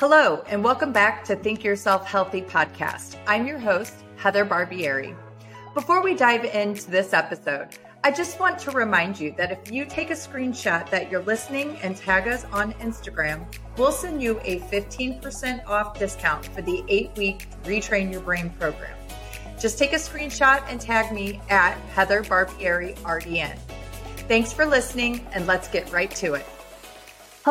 Hello, and welcome back to Think Yourself Healthy podcast. I'm your host, Heather Barbieri. Before we dive into this episode, I just want to remind you that if you take a screenshot that you're listening and tag us on Instagram, we'll send you a 15% off discount for the eight week Retrain Your Brain program. Just take a screenshot and tag me at Heather Barbieri RDN. Thanks for listening, and let's get right to it.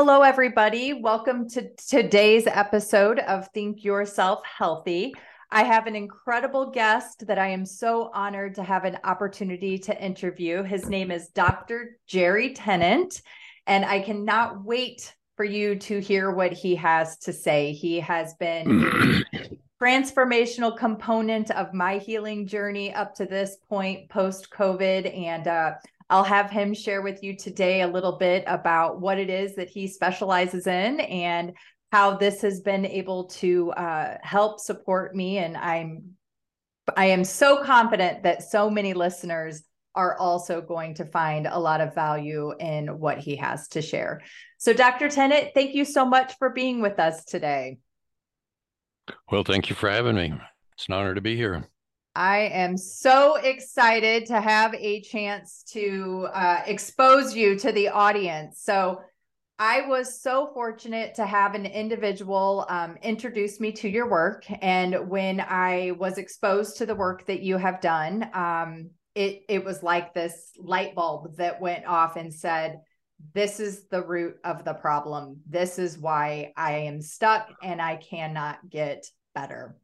Hello, everybody. Welcome to today's episode of Think Yourself Healthy. I have an incredible guest that I am so honored to have an opportunity to interview. His name is Dr. Jerry Tennant, and I cannot wait for you to hear what he has to say. He has been transformational component of my healing journey up to this point post COVID and uh, I'll have him share with you today a little bit about what it is that he specializes in and how this has been able to uh, help support me. And i'm i am so confident that so many listeners are also going to find a lot of value in what he has to share. So dr tennant thank you so much for being with us today. Well thank you for having me. It's an honor to be here I am so excited to have a chance to uh, expose you to the audience. So, I was so fortunate to have an individual um, introduce me to your work. And when I was exposed to the work that you have done, um, it, it was like this light bulb that went off and said, This is the root of the problem. This is why I am stuck and I cannot get better.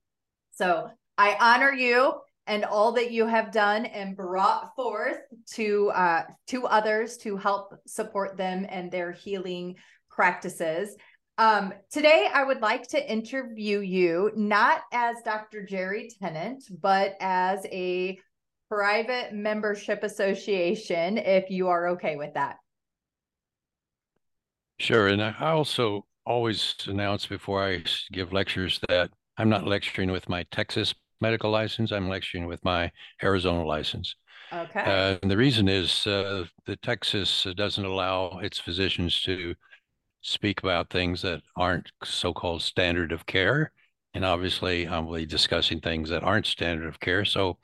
So I honor you and all that you have done and brought forth to uh, to others to help support them and their healing practices. Um, today, I would like to interview you not as Dr. Jerry Tennant, but as a private membership association, if you are okay with that. Sure. And I also always announce before I give lectures that I'm not lecturing with my Texas medical license. I'm lecturing with my Arizona license. Okay. Uh, and the reason is uh, the Texas doesn't allow its physicians to speak about things that aren't so-called standard of care. And obviously, I'm really discussing things that aren't standard of care. So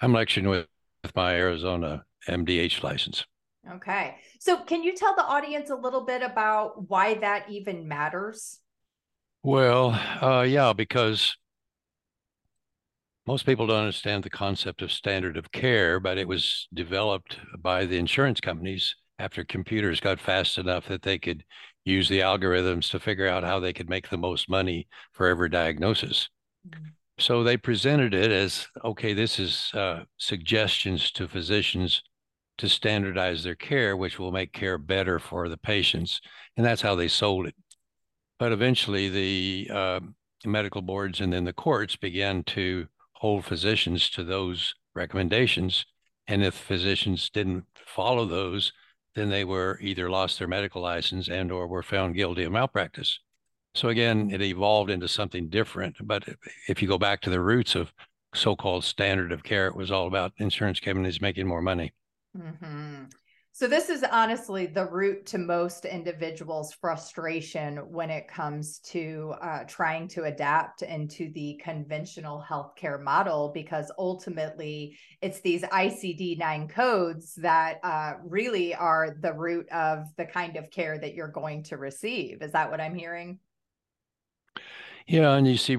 I'm lecturing with, with my Arizona MDH license. Okay. So can you tell the audience a little bit about why that even matters? Well, uh, yeah, because most people don't understand the concept of standard of care, but it was developed by the insurance companies after computers got fast enough that they could use the algorithms to figure out how they could make the most money for every diagnosis. Mm-hmm. So they presented it as okay, this is uh, suggestions to physicians to standardize their care, which will make care better for the patients. And that's how they sold it. But eventually, the uh, medical boards and then the courts began to hold physicians to those recommendations. And if physicians didn't follow those, then they were either lost their medical license and or were found guilty of malpractice. So again, it evolved into something different. But if you go back to the roots of so-called standard of care, it was all about insurance companies making more money. Mm-hmm. So this is honestly the root to most individuals' frustration when it comes to uh, trying to adapt into the conventional healthcare model, because ultimately it's these ICD-9 codes that uh, really are the root of the kind of care that you're going to receive. Is that what I'm hearing? Yeah, and you see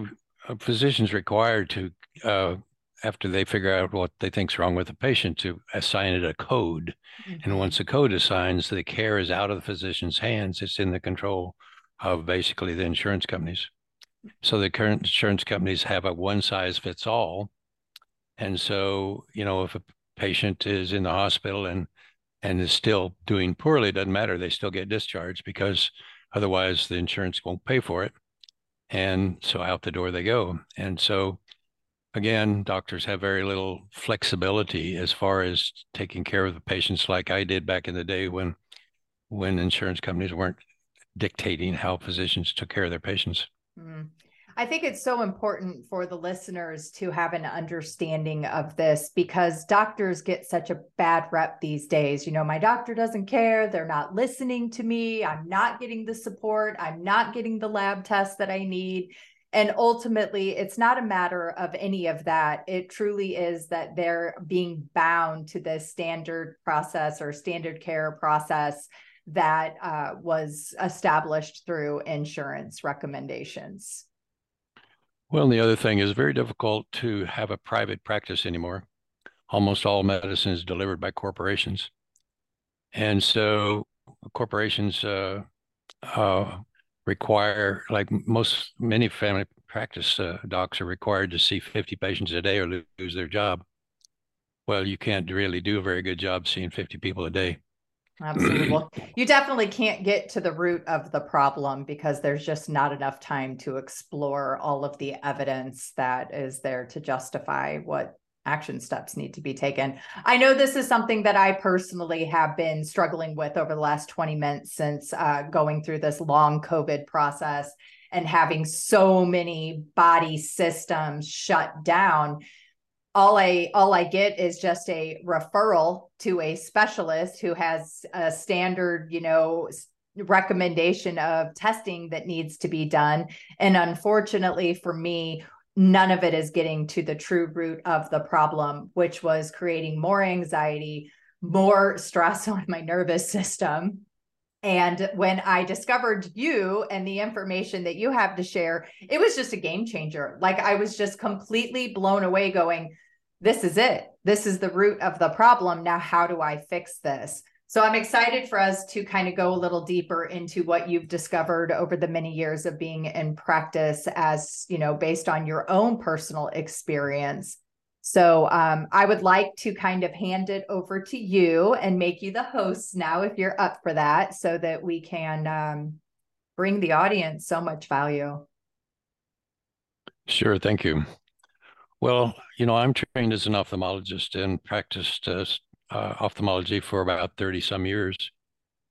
uh, physicians required to uh, after they figure out what they think's wrong with the patient to assign it a code. Mm-hmm. And once the code assigns, the care is out of the physician's hands. It's in the control of basically the insurance companies. So the current insurance companies have a one size fits all. And so, you know, if a patient is in the hospital and and is still doing poorly, it doesn't matter. They still get discharged because otherwise the insurance won't pay for it. And so out the door they go. And so again, doctors have very little flexibility as far as taking care of the patients like I did back in the day when when insurance companies weren't dictating how physicians took care of their patients. Mm. I think it's so important for the listeners to have an understanding of this because doctors get such a bad rep these days. You know, my doctor doesn't care. They're not listening to me. I'm not getting the support. I'm not getting the lab tests that I need. And ultimately, it's not a matter of any of that. It truly is that they're being bound to this standard process or standard care process that uh, was established through insurance recommendations. Well, the other thing is very difficult to have a private practice anymore. Almost all medicine is delivered by corporations. And so corporations uh, uh, require, like most, many family practice uh, docs are required to see 50 patients a day or lose their job. Well, you can't really do a very good job seeing 50 people a day. Absolutely. you definitely can't get to the root of the problem because there's just not enough time to explore all of the evidence that is there to justify what action steps need to be taken. I know this is something that I personally have been struggling with over the last 20 months since uh, going through this long COVID process and having so many body systems shut down all I all I get is just a referral to a specialist who has a standard, you know, recommendation of testing that needs to be done. And unfortunately for me, none of it is getting to the true root of the problem, which was creating more anxiety, more stress on my nervous system. And when I discovered you and the information that you have to share, it was just a game changer. Like I was just completely blown away, going, this is it. This is the root of the problem. Now, how do I fix this? So I'm excited for us to kind of go a little deeper into what you've discovered over the many years of being in practice as, you know, based on your own personal experience. So um, I would like to kind of hand it over to you and make you the host now, if you're up for that, so that we can um, bring the audience so much value. Sure. Thank you. Well, you know, I'm trained as an ophthalmologist and practiced uh, uh, ophthalmology for about 30 some years.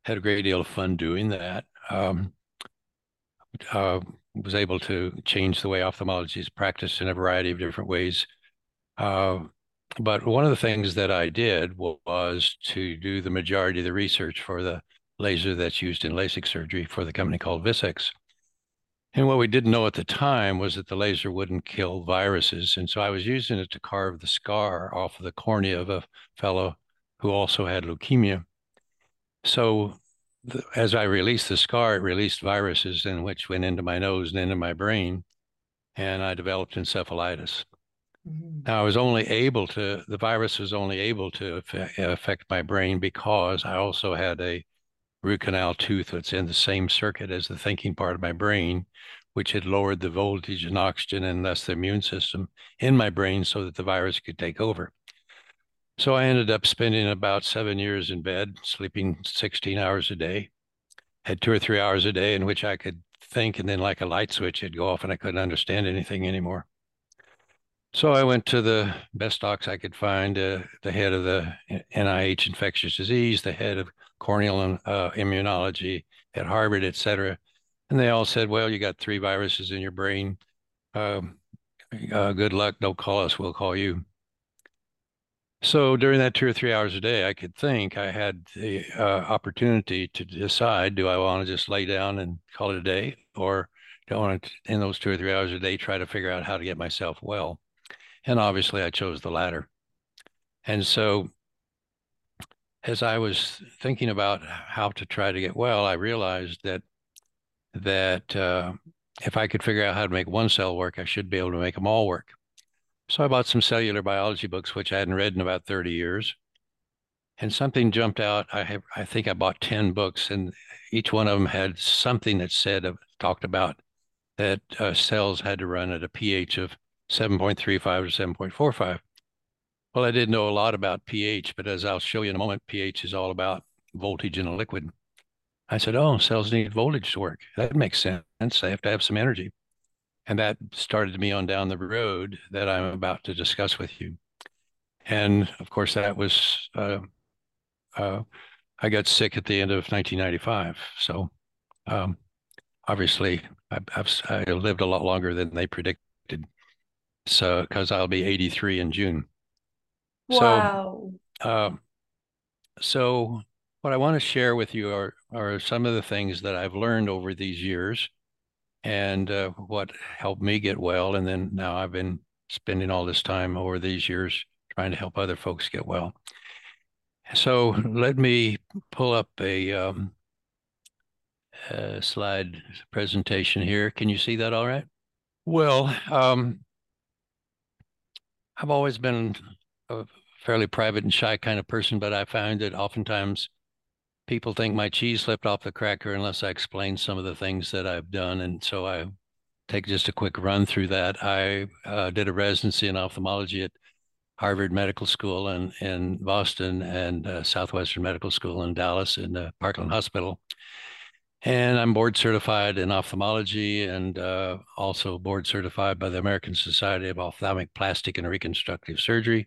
Had a great deal of fun doing that. Um, uh, was able to change the way ophthalmology is practiced in a variety of different ways. Uh, but one of the things that I did was to do the majority of the research for the laser that's used in LASIK surgery for the company called VISX. And what we didn't know at the time was that the laser wouldn't kill viruses. And so I was using it to carve the scar off of the cornea of a fellow who also had leukemia. So the, as I released the scar, it released viruses, in which went into my nose and into my brain. And I developed encephalitis. Mm-hmm. Now I was only able to, the virus was only able to affect my brain because I also had a root canal tooth that's in the same circuit as the thinking part of my brain, which had lowered the voltage and oxygen and thus the immune system in my brain so that the virus could take over. So I ended up spending about seven years in bed, sleeping 16 hours a day, had two or three hours a day in which I could think, and then like a light switch, it'd go off and I couldn't understand anything anymore. So I went to the best docs I could find, uh, the head of the NIH infectious disease, the head of corneal uh, immunology at Harvard, et cetera. And they all said, well, you got three viruses in your brain. Um, uh, good luck. Don't call us. We'll call you. So during that two or three hours a day, I could think I had the uh, opportunity to decide, do I want to just lay down and call it a day? Or do I want to, in those two or three hours a day, try to figure out how to get myself well? And obviously I chose the latter. And so as I was thinking about how to try to get well, I realized that that uh, if I could figure out how to make one cell work, I should be able to make them all work. So I bought some cellular biology books, which I hadn't read in about 30 years. And something jumped out. I have, I think I bought 10 books, and each one of them had something that said, uh, talked about that uh, cells had to run at a pH of 7.35 to 7.45. Well, I didn't know a lot about pH, but as I'll show you in a moment, pH is all about voltage in a liquid. I said, oh, cells need voltage to work. That makes sense. They have to have some energy. And that started me on down the road that I'm about to discuss with you. And of course, that was, uh, uh, I got sick at the end of 1995. So um, obviously I've, I've I lived a lot longer than they predicted. So because I'll be 83 in June. Wow. So, uh, so what I want to share with you are are some of the things that I've learned over these years, and uh, what helped me get well. And then now I've been spending all this time over these years trying to help other folks get well. So let me pull up a, um, a slide presentation here. Can you see that all right? Well, um, I've always been a fairly private and shy kind of person, but I find that oftentimes people think my cheese slipped off the cracker unless I explain some of the things that I've done. And so I take just a quick run through that. I uh, did a residency in ophthalmology at Harvard Medical School in, in Boston and uh, Southwestern Medical School in Dallas in the Parkland Hospital. And I'm board certified in ophthalmology and uh, also board certified by the American Society of Ophthalmic Plastic and Reconstructive Surgery.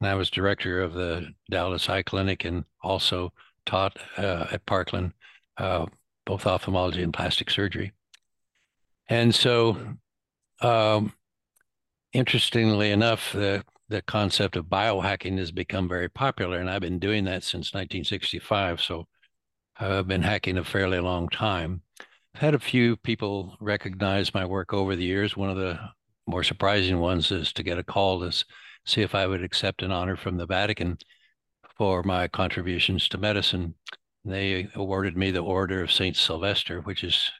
And I was director of the Dallas Eye Clinic and also taught uh, at Parkland uh, both ophthalmology and plastic surgery. And so, um, interestingly enough, the the concept of biohacking has become very popular, and I've been doing that since 1965. So I've been hacking a fairly long time. I've had a few people recognize my work over the years. One of the more surprising ones is to get a call to see if I would accept an honor from the Vatican for my contributions to medicine. They awarded me the Order of Saint Sylvester, which is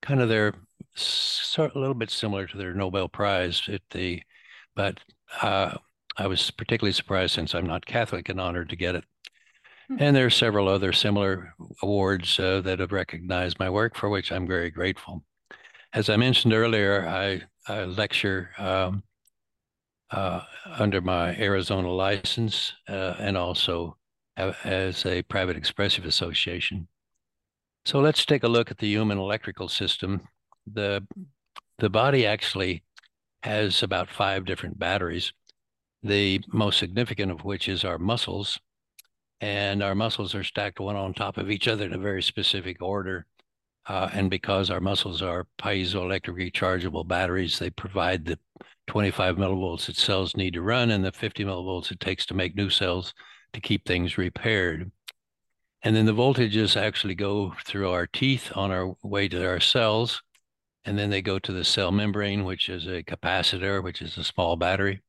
kind of their sort a little bit similar to their Nobel Prize. At the, but uh, I was particularly surprised since I'm not Catholic and honored to get it. Hmm. And there are several other similar awards uh, that have recognized my work, for which I'm very grateful. As I mentioned earlier, I, I lecture um, uh, under my Arizona license uh, and also as a private expressive association. So let's take a look at the human electrical system. The, the body actually has about five different batteries the most significant of which is our muscles. And our muscles are stacked one on top of each other in a very specific order. Uh, and because our muscles are piezoelectric rechargeable batteries, they provide the 25 millivolts that cells need to run and the 50 millivolts it takes to make new cells to keep things repaired. And then the voltages actually go through our teeth on our way to our cells. And then they go to the cell membrane, which is a capacitor, which is a small battery.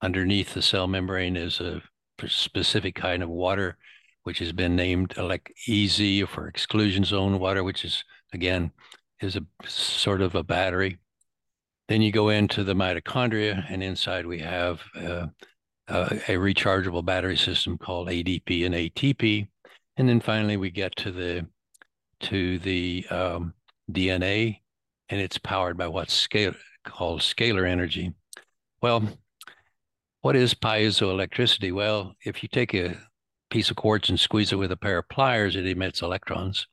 Underneath the cell membrane is a specific kind of water, which has been named like EZ for exclusion zone water, which is again is a sort of a battery. Then you go into the mitochondria, and inside we have uh, uh, a rechargeable battery system called ADP and ATP. And then finally we get to the to the um, DNA, and it's powered by what's called scalar energy. Well, what is piezoelectricity? Well, if you take a piece of quartz and squeeze it with a pair of pliers, it emits electrons.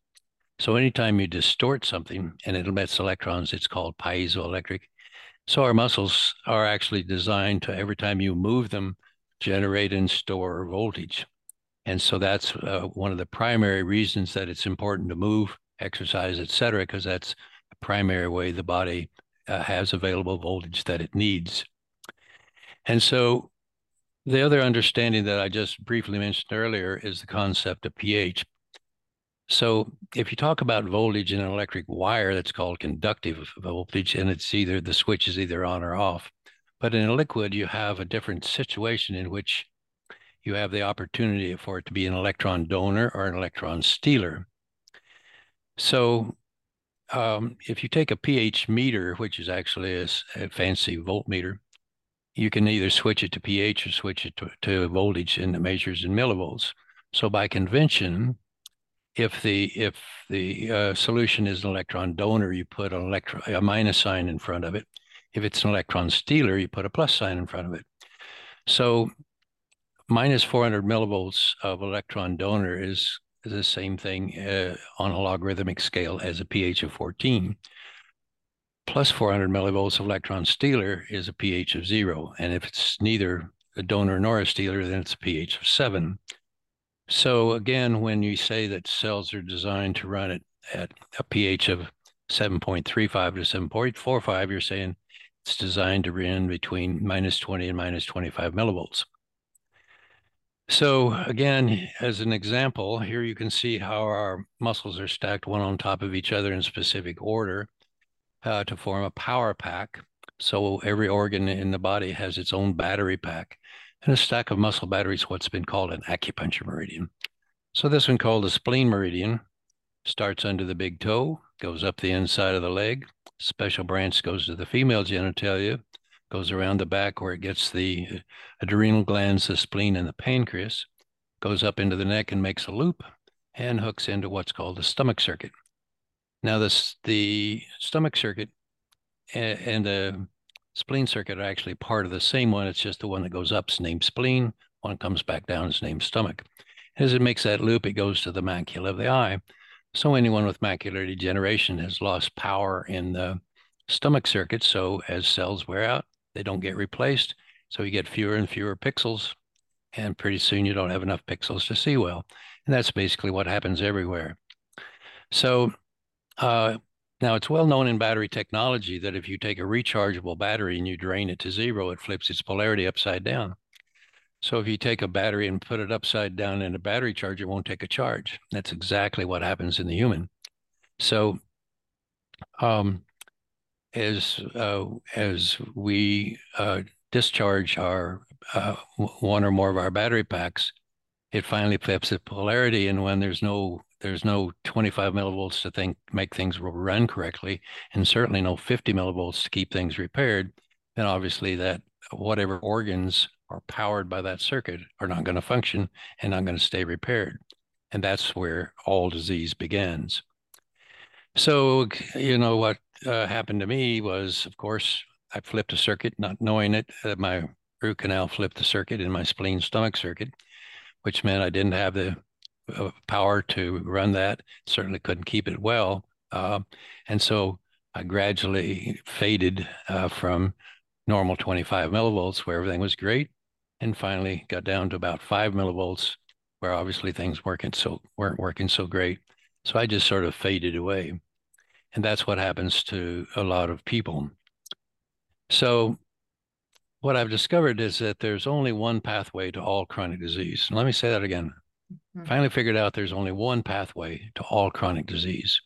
So anytime you distort something and it emits electrons, it's called piezoelectric. So our muscles are actually designed to every time you move them, generate and store voltage. And so that's uh, one of the primary reasons that it's important to move, exercise, et cetera, because that's the primary way the body uh, has available voltage that it needs. And so the other understanding that I just briefly mentioned earlier is the concept of pH. So if you talk about voltage in an electric wire, that's called conductive voltage, and it's either the switch is either on or off. But in a liquid, you have a different situation in which you have the opportunity for it to be an electron donor or an electron stealer. So um, if you take a pH meter, which is actually a, a fancy voltmeter, you can either switch it to pH or switch it to, to voltage and it measures in millivolts. So by convention, if the if the uh, solution is an electron donor, you put an a minus sign in front of it. If it's an electron stealer, you put a plus sign in front of it. So minus 400 millivolts of electron donor is, is the same thing uh, on a logarithmic scale as a pH of 14 plus 400 millivolts of electron stealer is a pH of zero. And if it's neither a donor nor a stealer, then it's a pH of seven. So again, when you say that cells are designed to run it at a pH of 7.35 to 7.45, you're saying it's designed to run between minus 20 and minus 25 millivolts. So again, as an example, here you can see how our muscles are stacked one on top of each other in specific order uh, to form a power pack. So every organ in the body has its own battery pack. And a stack of muscle batteries, what's been called an acupuncture meridian. So this one called the spleen meridian starts under the big toe, goes up the inside of the leg. Special branch goes to the female genitalia, goes around the back where it gets the uh, adrenal glands, the spleen, and the pancreas, goes up into the neck and makes a loop and hooks into what's called the stomach circuit. Now, this the stomach circuit and, and the spleen circuit are actually part of the same one. It's just the one that goes up is named spleen. One comes back down is named stomach. As it makes that loop, it goes to the macula of the eye. So anyone with macular degeneration has lost power in the stomach circuit. So as cells wear out, they don't get replaced. So you get fewer and fewer pixels. And pretty soon you don't have enough pixels to see well. And that's basically what happens everywhere. So uh, now it's well known in battery technology that if you take a rechargeable battery and you drain it to zero, it flips its polarity upside down. So if you take a battery and put it upside down in a battery charge, it won't take a charge. That's exactly what happens in the human. So um, as uh, as we uh, discharge our uh, one or more of our battery packs, it finally flips the polarity, and when there's no there's no 25 millivolts to think make things run correctly, and certainly no 50 millivolts to keep things repaired, then obviously that whatever organs are powered by that circuit are not going to function and not going to stay repaired, and that's where all disease begins. So you know what uh, happened to me was, of course, I flipped a circuit, not knowing it. Uh, my root canal flipped the circuit in my spleen stomach circuit, which meant I didn't have the power to run that. Certainly couldn't keep it well, uh, and so I gradually faded uh, from normal 25 millivolts, where everything was great, and finally got down to about five millivolts, where obviously things weren't so weren't working so great. So I just sort of faded away. And that's what happens to a lot of people. So, what I've discovered is that there's only one pathway to all chronic disease. Let me say that again. Mm-hmm. Finally figured out there's only one pathway to all chronic disease.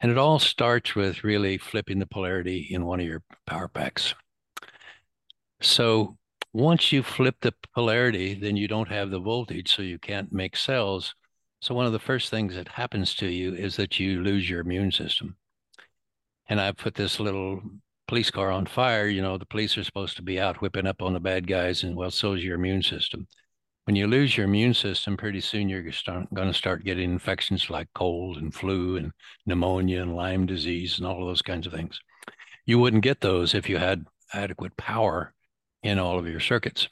And it all starts with really flipping the polarity in one of your power packs. So once you flip the polarity, then you don't have the voltage, so you can't make cells. So one of the first things that happens to you is that you lose your immune system. And I put this little police car on fire. You know, the police are supposed to be out whipping up on the bad guys, and well, so is your immune system. When you lose your immune system, pretty soon you're going to start getting infections like cold and flu and pneumonia and Lyme disease and all of those kinds of things. You wouldn't get those if you had adequate power in all of your circuits.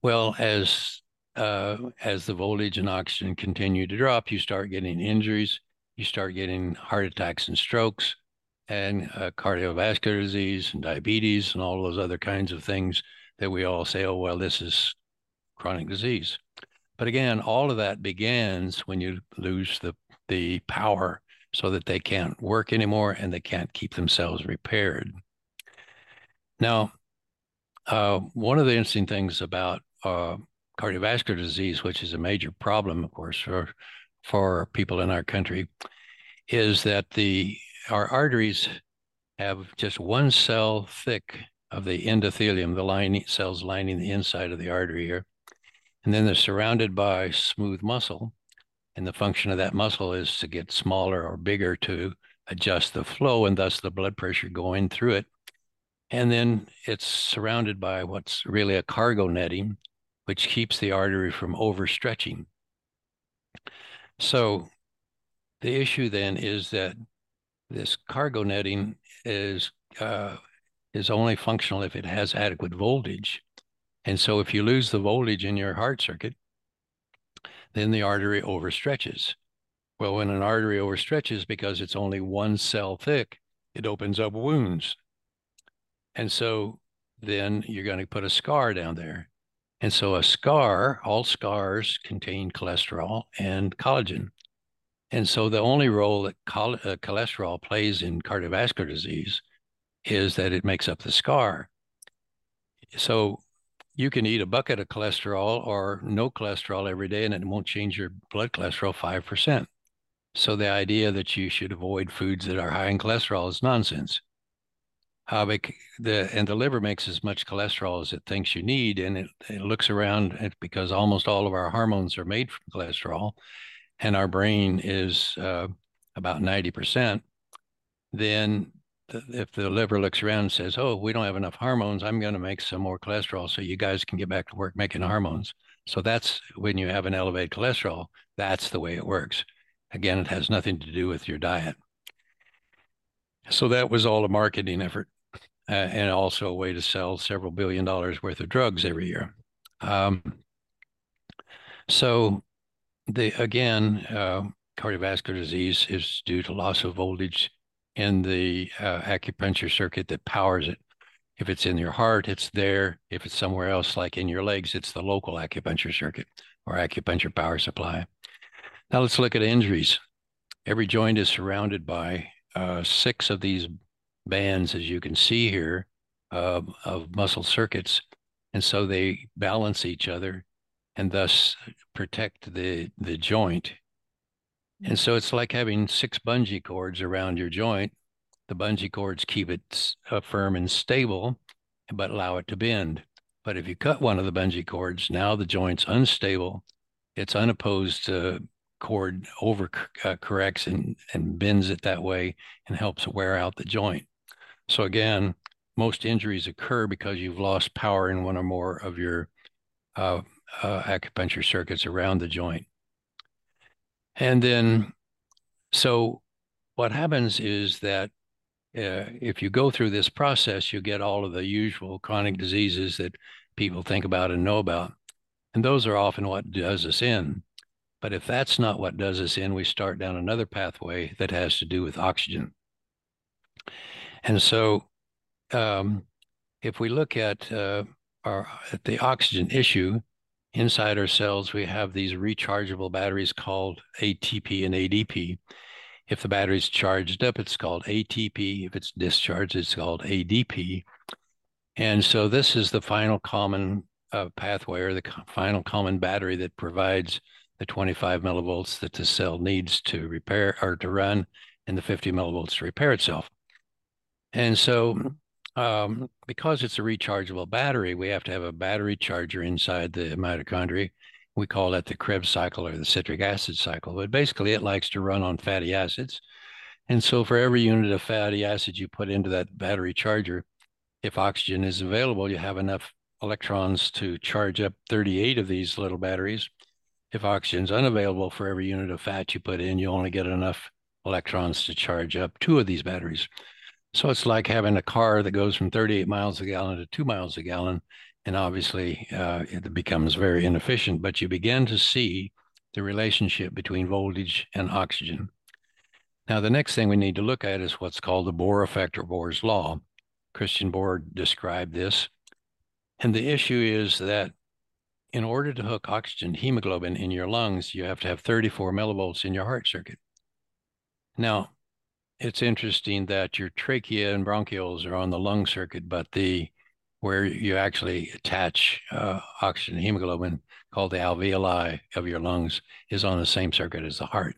Well, as uh, as the voltage and oxygen continue to drop, you start getting injuries, you start getting heart attacks and strokes, and uh, cardiovascular disease and diabetes and all those other kinds of things that we all say, oh, well, this is chronic disease. But again, all of that begins when you lose the, the power so that they can't work anymore and they can't keep themselves repaired. Now, uh, one of the interesting things about uh, cardiovascular disease, which is a major problem, of course, for for people in our country, is that the our arteries have just one cell thick of the endothelium, the lining cells lining the inside of the artery here, and then they're surrounded by smooth muscle, and the function of that muscle is to get smaller or bigger to adjust the flow and thus the blood pressure going through it. And then it's surrounded by what's really a cargo netting, which keeps the artery from overstretching. So the issue then is that this cargo netting is uh, is only functional if it has adequate voltage. And so if you lose the voltage in your heart circuit, then the artery overstretches. Well, when an artery overstretches because it's only one cell thick, it opens up wounds. And so then you're going to put a scar down there. And so a scar, all scars contain cholesterol and collagen. And so the only role that uh, cholesterol plays in cardiovascular disease is that it makes up the scar. So you can eat a bucket of cholesterol or no cholesterol every day and it won't change your blood cholesterol 5%. So the idea that you should avoid foods that are high in cholesterol is nonsense. Uh, the and the liver makes as much cholesterol as it thinks you need, and it, it looks around because almost all of our hormones are made from cholesterol, and our brain is uh, about ninety percent. Then if the liver looks around and says, "Oh, we don't have enough hormones. I'm going to make some more cholesterol so you guys can get back to work making hormones." So that's when you have an elevated cholesterol. That's the way it works. Again, it has nothing to do with your diet. So that was all a marketing effort, uh, and also a way to sell several billion dollars worth of drugs every year. Um, so the again, uh, cardiovascular disease is due to loss of voltage in the uh, acupuncture circuit that powers it. If it's in your heart, it's there. If it's somewhere else, like in your legs, it's the local acupuncture circuit or acupuncture power supply. Now let's look at injuries. Every joint is surrounded by uh, six of these bands, as you can see here, uh, of muscle circuits. And so they balance each other and thus protect the, the joint and so it's like having six bungee cords around your joint. The bungee cords keep it uh, firm and stable, but allow it to bend. But if you cut one of the bungee cords, now the joint's unstable. Its unopposed cord over uh, corrects and, and bends it that way and helps wear out the joint. So again, most injuries occur because you've lost power in one or more of your uh, uh, acupuncture circuits around the joint. And then, so what happens is that uh, if you go through this process, you get all of the usual chronic diseases that people think about and know about. And those are often what does us in. But if that's not what does us in, we start down another pathway that has to do with oxygen. And so um, if we look at, uh, our, at the oxygen issue, inside our cells, we have these rechargeable batteries called ATP and ADP. If the battery's charged up, it's called ATP. If it's discharged, it's called ADP. And so this is the final common uh, pathway or the co- final common battery that provides the 25 millivolts that the cell needs to repair or to run and the 50 millivolts to repair itself. And so um, because it's a rechargeable battery, we have to have a battery charger inside the mitochondria. We call that the Krebs cycle or the citric acid cycle. But basically, it likes to run on fatty acids. And so, for every unit of fatty acid you put into that battery charger, if oxygen is available, you have enough electrons to charge up 38 of these little batteries. If oxygen is unavailable for every unit of fat you put in, you only get enough electrons to charge up two of these batteries. So it's like having a car that goes from 38 miles a gallon to two miles a gallon. And obviously, uh, it becomes very inefficient, but you begin to see the relationship between voltage and oxygen. Now, the next thing we need to look at is what's called the Bohr effect or Bohr's law. Christian Bohr described this. And the issue is that in order to hook oxygen hemoglobin in your lungs, you have to have 34 millivolts in your heart circuit. Now, it's interesting that your trachea and bronchioles are on the lung circuit, but the where you actually attach uh, oxygen hemoglobin, called the alveoli of your lungs, is on the same circuit as the heart.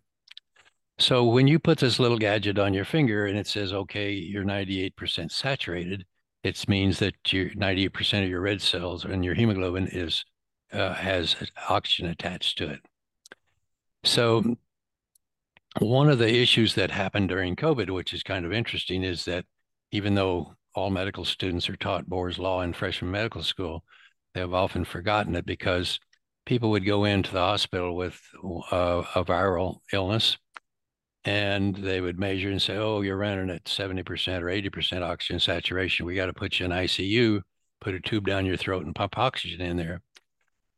So when you put this little gadget on your finger and it says, okay, you're 98% saturated, it means that your 98% of your red cells and your hemoglobin is uh, has oxygen attached to it. So one of the issues that happened during COVID, which is kind of interesting, is that even though all medical students are taught Bohr's law in freshman medical school, they have often forgotten it because people would go into the hospital with uh, a viral illness and they would measure and say, oh, you're running at 70% or 80% oxygen saturation. We got to put you in ICU, put a tube down your throat and pump oxygen in there.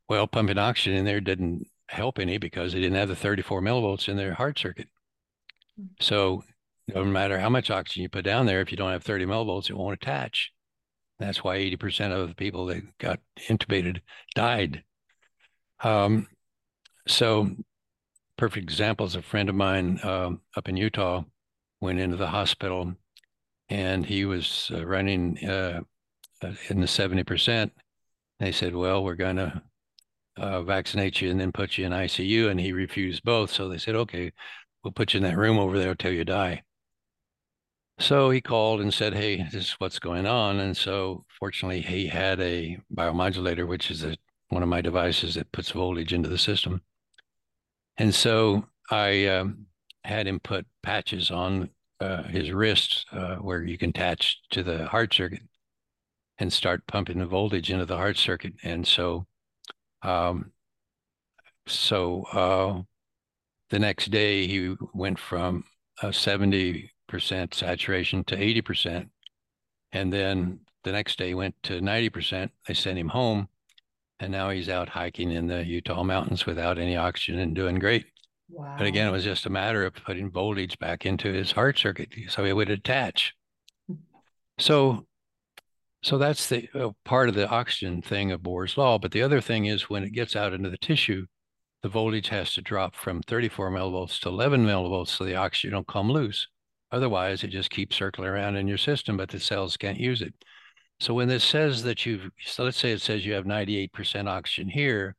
Well, pumping oxygen in there didn't help any because they didn't have the 34 millivolts in their heart circuit. So no matter how much oxygen you put down there, if you don't have 30 millivolts, it won't attach. That's why 80% of the people that got intubated died. Um, so perfect example is a friend of mine um, up in Utah went into the hospital and he was uh, running uh, uh in the 70%. They said, well, we're going to uh, vaccinate you and then put you in ICU. And he refused both. So they said, okay, we'll put you in that room over there till you die. So he called and said, hey, this is what's going on. And so fortunately, he had a biomodulator, which is a, one of my devices that puts voltage into the system. And so I um, had him put patches on uh, his wrist uh, where you can attach to the heart circuit and start pumping the voltage into the heart circuit. And so, um, so uh, the next day he went from a 70% saturation to 80%. And then the next day went to 90%. They sent him home. And now he's out hiking in the Utah mountains without any oxygen and doing great. Wow. But again, it was just a matter of putting voltage back into his heart circuit so it would attach. So, so that's the uh, part of the oxygen thing of Bohr's law. But the other thing is when it gets out into the tissue, the voltage has to drop from 34 millivolts to 11 millivolts so the oxygen don't come loose. Otherwise, it just keeps circling around in your system, but the cells can't use it. So when this says that you've, so let's say it says you have 98% oxygen here,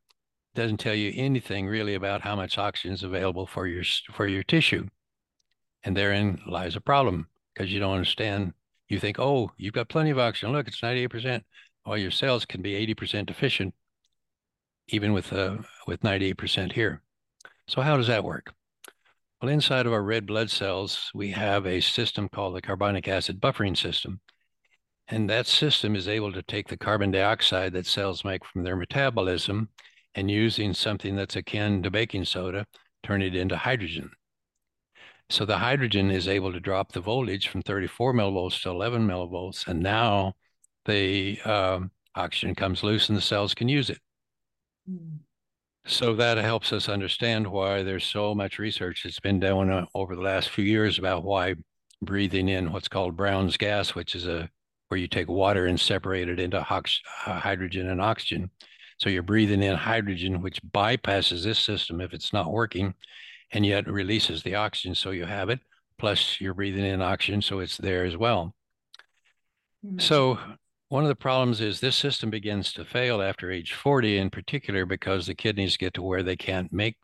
doesn't tell you anything really about how much oxygen is available for your for your tissue. And therein lies a problem because you don't understand. You think, oh, you've got plenty of oxygen. Look, it's 98%. All your cells can be 80% deficient, even with uh, with 98% here. So how does that work? Well, inside of our red blood cells, we have a system called the carbonic acid buffering system. And that system is able to take the carbon dioxide that cells make from their metabolism and using something that's akin to baking soda, turn it into hydrogen. So the hydrogen is able to drop the voltage from 34 millivolts to 11 millivolts, and now the um, oxygen comes loose and the cells can use it. Mm. So that helps us understand why there's so much research that's been done uh, over the last few years about why breathing in what's called Brown's gas, which is a where you take water and separate it into hydrogen and oxygen, so you're breathing in hydrogen, which bypasses this system if it's not working, and yet releases the oxygen. So you have it. Plus, you're breathing in oxygen, so it's there as well. Mm-hmm. So one of the problems is this system begins to fail after age 40, in particular, because the kidneys get to where they can't make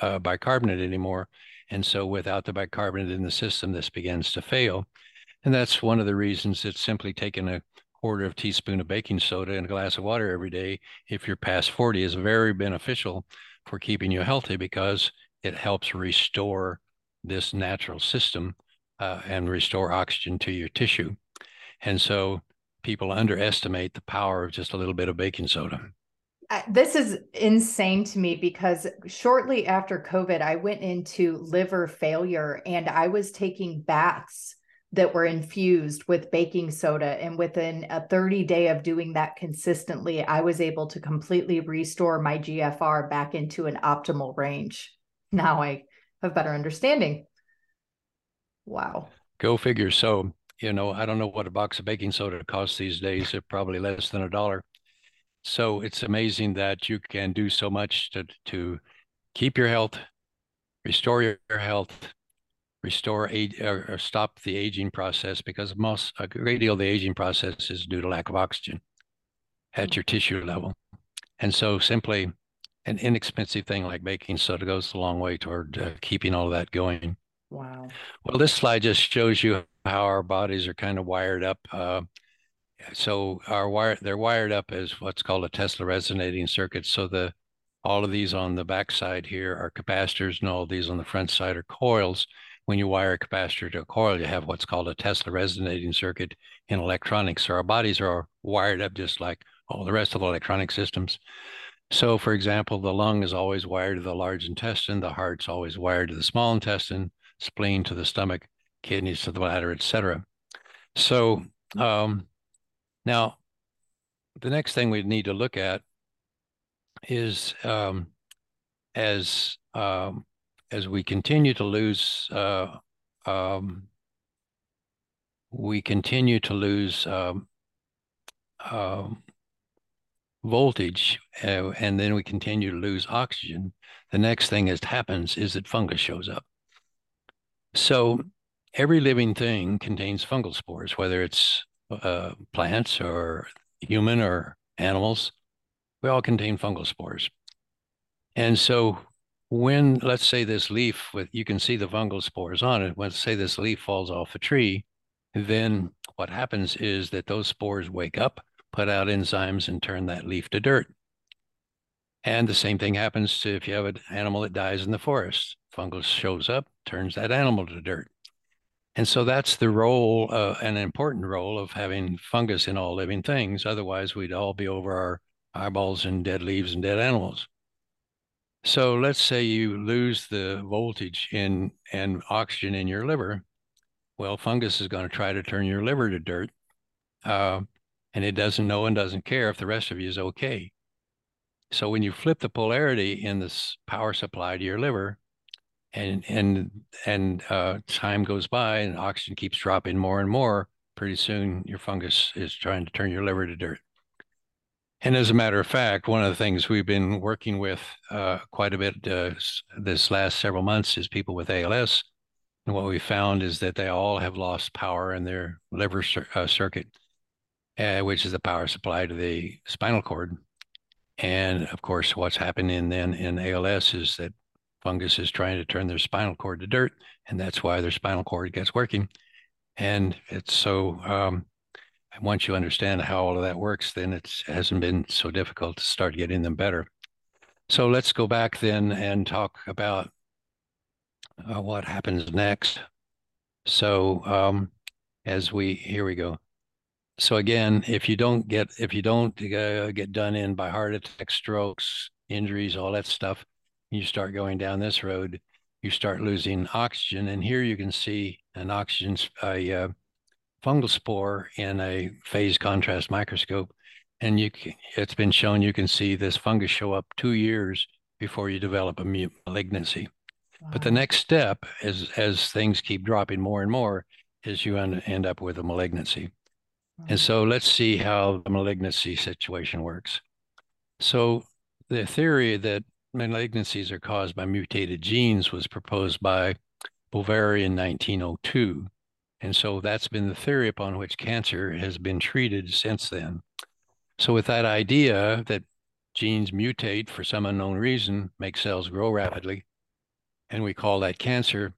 uh, bicarbonate anymore. And so without the bicarbonate in the system, this begins to fail. And that's one of the reasons it's simply taken a quarter of teaspoon of baking soda in a glass of water every day if you're past 40 is very beneficial for keeping you healthy because it helps restore this natural system uh, and restore oxygen to your tissue. And so people underestimate the power of just a little bit of baking soda. This is insane to me because shortly after COVID, I went into liver failure and I was taking baths that were infused with baking soda. And within a 30 day of doing that consistently, I was able to completely restore my GFR back into an optimal range. Now I have better understanding. Wow. Go figure. So, you know, I don't know what a box of baking soda costs these days. It's probably less than a dollar. So it's amazing that you can do so much to, to keep your health, restore your health, restore age or, stop the aging process because most a great deal of the aging process is due to lack of oxygen at mm. your tissue level and so simply an inexpensive thing like baking soda goes a long way toward uh, keeping all of that going wow well this slide just shows you how our bodies are kind of wired up uh, so our wire they're wired up as what's called a tesla resonating circuit so the all of these on the back side here are capacitors and all of these on the front side are coils when you wire a capacitor to a coil, you have what's called a Tesla resonating circuit in electronics. So our bodies are wired up just like all the rest of the electronic systems. So, for example, the lung is always wired to the large intestine, the heart's always wired to the small intestine, spleen to the stomach, kidneys to the bladder, etc. So, um, now the next thing we need to look at is um, as um, as we continue to lose, uh, um, we continue to lose um, um, voltage uh, and then we continue to lose oxygen, the next thing that happens is that fungus shows up. So every living thing contains fungal spores, whether it's uh, plants or human or animals. We all contain fungal spores. And so when, let's say this leaf with, you can see the fungal spores on it. Let's say this leaf falls off a tree, then what happens is that those spores wake up, put out enzymes and turn that leaf to dirt. And the same thing happens to if you have an animal that dies in the forest. Fungus shows up, turns that animal to dirt. And so that's the role, uh, an important role of having fungus in all living things. Otherwise, we'd all be over our eyeballs and dead leaves and dead animals. So let's say you lose the voltage in and oxygen in your liver. Well, fungus is going to try to turn your liver to dirt, uh, and it doesn't know and doesn't care if the rest of you is okay. So when you flip the polarity in this power supply to your liver, and and and uh, time goes by and oxygen keeps dropping more and more, pretty soon your fungus is trying to turn your liver to dirt. And as a matter of fact, one of the things we've been working with uh, quite a bit uh, this last several months is people with ALS. And what we found is that they all have lost power in their liver cir- uh, circuit, uh, which is the power supply to the spinal cord. And of course, what's happening then in ALS is that fungus is trying to turn their spinal cord to dirt, and that's why their spinal cord gets working. And it's so um, once you understand how all of that works, then it hasn't been so difficult to start getting them better. So let's go back then and talk about uh, what happens next. So um, as we here we go. So again, if you don't get if you don't uh, get done in by heart attacks, strokes, injuries, all that stuff, you start going down this road, you start losing oxygen. And here you can see an oxygen a uh, fungal spore in a phase contrast microscope. And you can, it's been shown you can see this fungus show up two years before you develop a malignancy. Wow. But the next step is as things keep dropping more and more is you end up with a malignancy. And so let's see how the malignancy situation works. So the theory that malignancies are caused by mutated genes was proposed by Boveri in 1902. And so that's been the theory upon which cancer has been treated since then. So, with that idea that genes mutate for some unknown reason, make cells grow rapidly, and we call that cancer,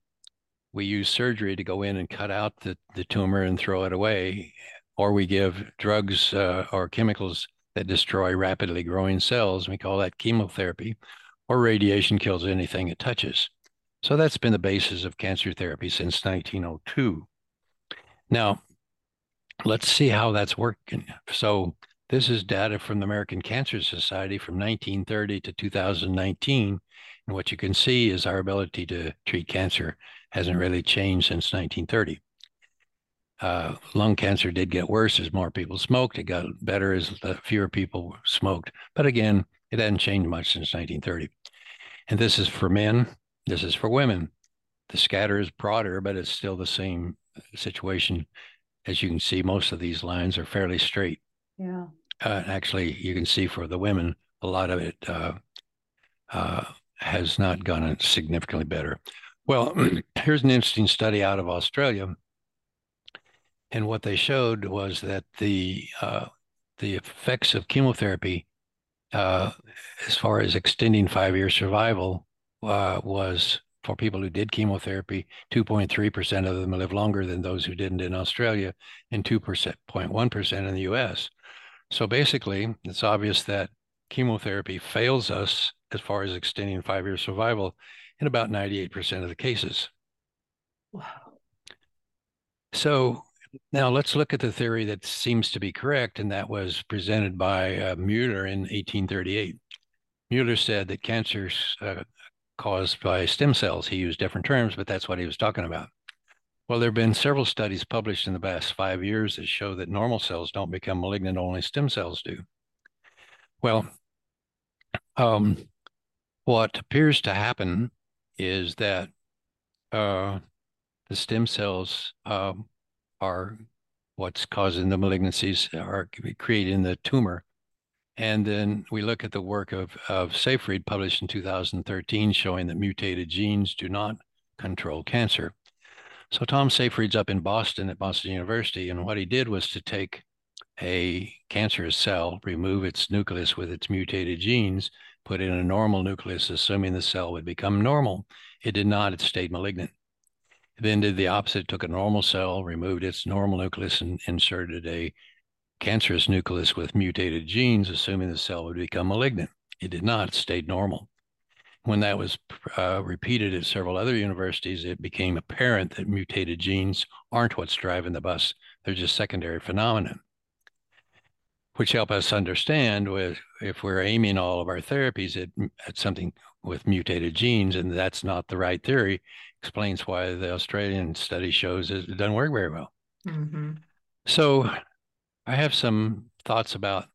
we use surgery to go in and cut out the, the tumor and throw it away, or we give drugs uh, or chemicals that destroy rapidly growing cells. We call that chemotherapy, or radiation kills anything it touches. So that's been the basis of cancer therapy since 1902. Now, let's see how that's working. So, this is data from the American Cancer Society from 1930 to 2019. And what you can see is our ability to treat cancer hasn't really changed since 1930. Uh, lung cancer did get worse as more people smoked. It got better as fewer people smoked. But again, it hadn't changed much since 1930. And this is for men. This is for women. The scatter is broader, but it's still the same situation, as you can see, most of these lines are fairly straight. Yeah. Uh, actually, you can see for the women, a lot of it uh, uh, has not gone significantly better. Well, here's an interesting study out of Australia, and what they showed was that the uh, the effects of chemotherapy, uh, as far as extending five-year survival, uh, was for people who did chemotherapy, 2.3% of them live longer than those who didn't in Australia, and 2.1% in the US. So basically, it's obvious that chemotherapy fails us as far as extending five year survival in about 98% of the cases. Wow. So now let's look at the theory that seems to be correct, and that was presented by uh, Mueller in 1838. Mueller said that cancers uh, caused by stem cells. He used different terms, but that's what he was talking about. Well, there have been several studies published in the past five years that show that normal cells don't become malignant, only stem cells do. Well, um, what appears to happen is that uh, the stem cells uh, are what's causing the malignancies, are creating the tumor. And then we look at the work of, of Seyfried, published in 2013, showing that mutated genes do not control cancer. So Tom Seyfried's up in Boston at Boston University, and what he did was to take a cancerous cell, remove its nucleus with its mutated genes, put in a normal nucleus, assuming the cell would become normal. It did not, it stayed malignant. Then did the opposite, took a normal cell, removed its normal nucleus, and inserted a cancerous nucleus with mutated genes, assuming the cell would become malignant. It did not, it stayed normal. When that was uh, repeated at several other universities, it became apparent that mutated genes aren't what's driving the bus. They're just secondary phenomena which help us understand with if we're aiming all of our therapies at, at something with mutated genes and that's not the right theory explains why the australian study shows it doesn't work very well mm-hmm. so i have some thoughts about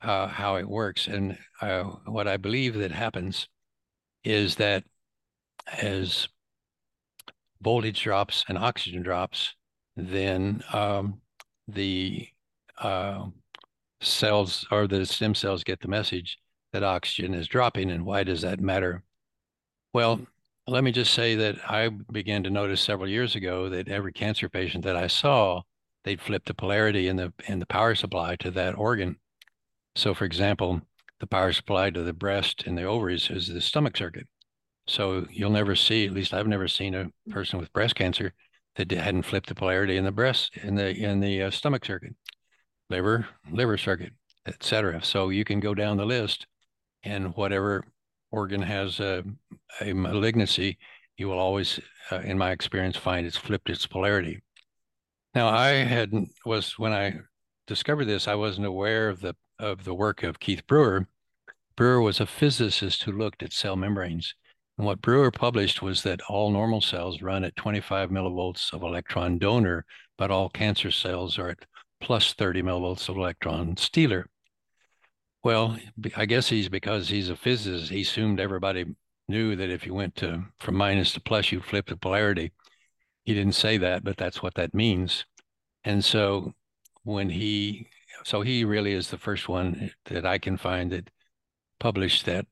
uh, how it works and uh, what i believe that happens is that as voltage drops and oxygen drops then um, the uh, cells or the stem cells get the message that oxygen is dropping. And why does that matter? Well, let me just say that I began to notice several years ago that every cancer patient that I saw, they'd flip the polarity in the in the power supply to that organ. So, for example, the power supply to the breast and the ovaries is the stomach circuit. So you'll never see, at least I've never seen a person with breast cancer that hadn't flipped the polarity in the breast in the in the uh, stomach circuit liver, liver circuit, etc. So you can go down the list, and whatever organ has a, a malignancy, you will always, uh, in my experience, find it's flipped its polarity. Now, I had was when I discovered this, I wasn't aware of the of the work of Keith Brewer. Brewer was a physicist who looked at cell membranes. And what Brewer published was that all normal cells run at 25 millivolts of electron donor, but all cancer cells are at plus 30 millivolts of electron stealer. Well, I guess he's because he's a physicist, he assumed everybody knew that if you went to from minus to plus, you flip the polarity. He didn't say that, but that's what that means. And so when he, so he really is the first one that I can find that published that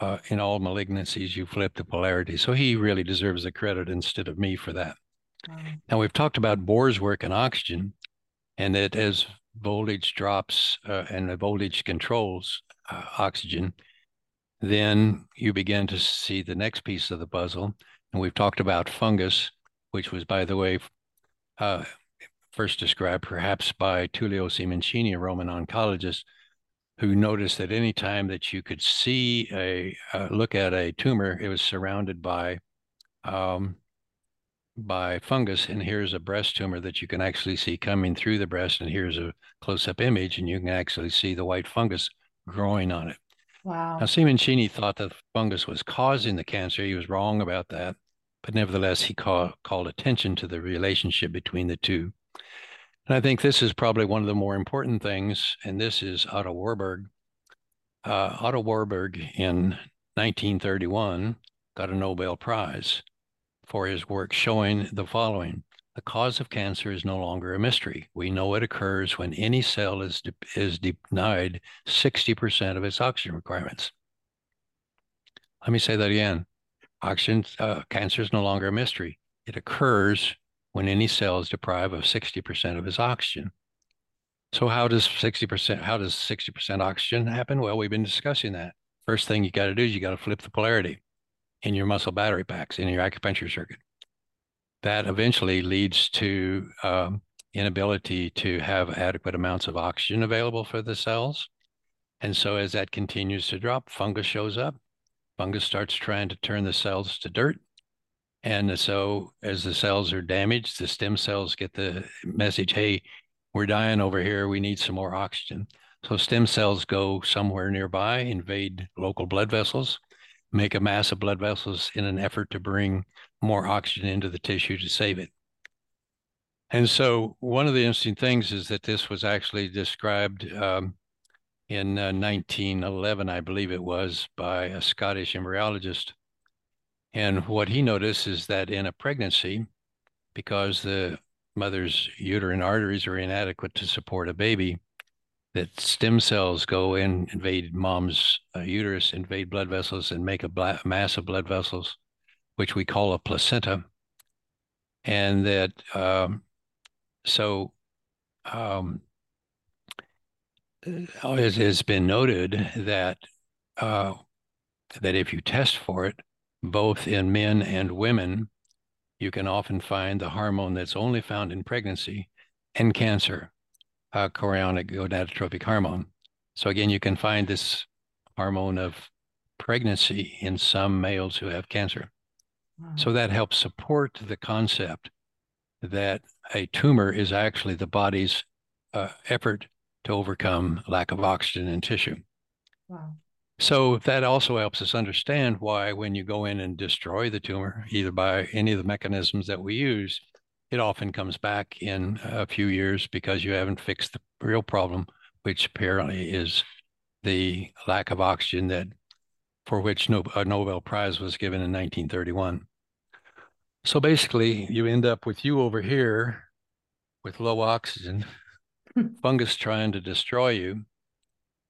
uh, in all malignancies, you flip the polarity. So he really deserves the credit instead of me for that. Now, we've talked about Bohr's work in oxygen and that as voltage drops uh, and the voltage controls uh, oxygen, then you begin to see the next piece of the puzzle. And we've talked about fungus, which was, by the way, uh, first described perhaps by Tullio Simoncini, a Roman oncologist, who noticed that any time that you could see a uh, look at a tumor, it was surrounded by um, by fungus. And here's a breast tumor that you can actually see coming through the breast. And here's a close up image, and you can actually see the white fungus growing on it. Wow. Now, Simoncini thought that fungus was causing the cancer. He was wrong about that. But nevertheless, he call, called attention to the relationship between the two. And I think this is probably one of the more important things. And this is Otto Warburg. Uh, Otto Warburg in 1931 got a Nobel Prize for his work showing the following. The cause of cancer is no longer a mystery. We know it occurs when any cell is, de- is denied 60% of its oxygen requirements. Let me say that again. Oxygen, uh, cancer is no longer a mystery. It occurs when any cell is deprived of 60% of its oxygen. So how does 60%, how does 60% oxygen happen? Well, we've been discussing that. First thing you got to do is you got to flip the polarity in your muscle battery packs in your acupuncture circuit. That eventually leads to um, inability to have adequate amounts of oxygen available for the cells. And so as that continues to drop, fungus shows up. Fungus starts trying to turn the cells to dirt. And so as the cells are damaged, the stem cells get the message, hey, we're dying over here. We need some more oxygen. So stem cells go somewhere nearby, invade local blood vessels, make a mass of blood vessels in an effort to bring more oxygen into the tissue to save it. And so, one of the interesting things is that this was actually described um, in uh, 1911, I believe it was, by a Scottish embryologist. And what he noticed is that in a pregnancy, because the mother's uterine arteries are inadequate to support a baby, that stem cells go in, invade mom's uh, uterus, invade blood vessels, and make a mass of blood vessels, which we call a placenta. And that, um, so um, uh, it has been noted that uh, that if you test for it, both in men and women, you can often find the hormone that's only found in pregnancy and cancer uh, chorionic gonadotrophic hormone. So again, you can find this hormone of pregnancy in some males who have cancer. Wow. So that helps support the concept that a tumor is actually the body's uh, effort to overcome lack of oxygen in tissue. Wow. So that also helps us understand why when you go in and destroy the tumor, either by any of the mechanisms that we use, it often comes back in a few years because you haven't fixed the real problem, which apparently is the lack of oxygen that for which no, a Nobel Prize was given in 1931. So basically, you end up with you over here with low oxygen, fungus trying to destroy you.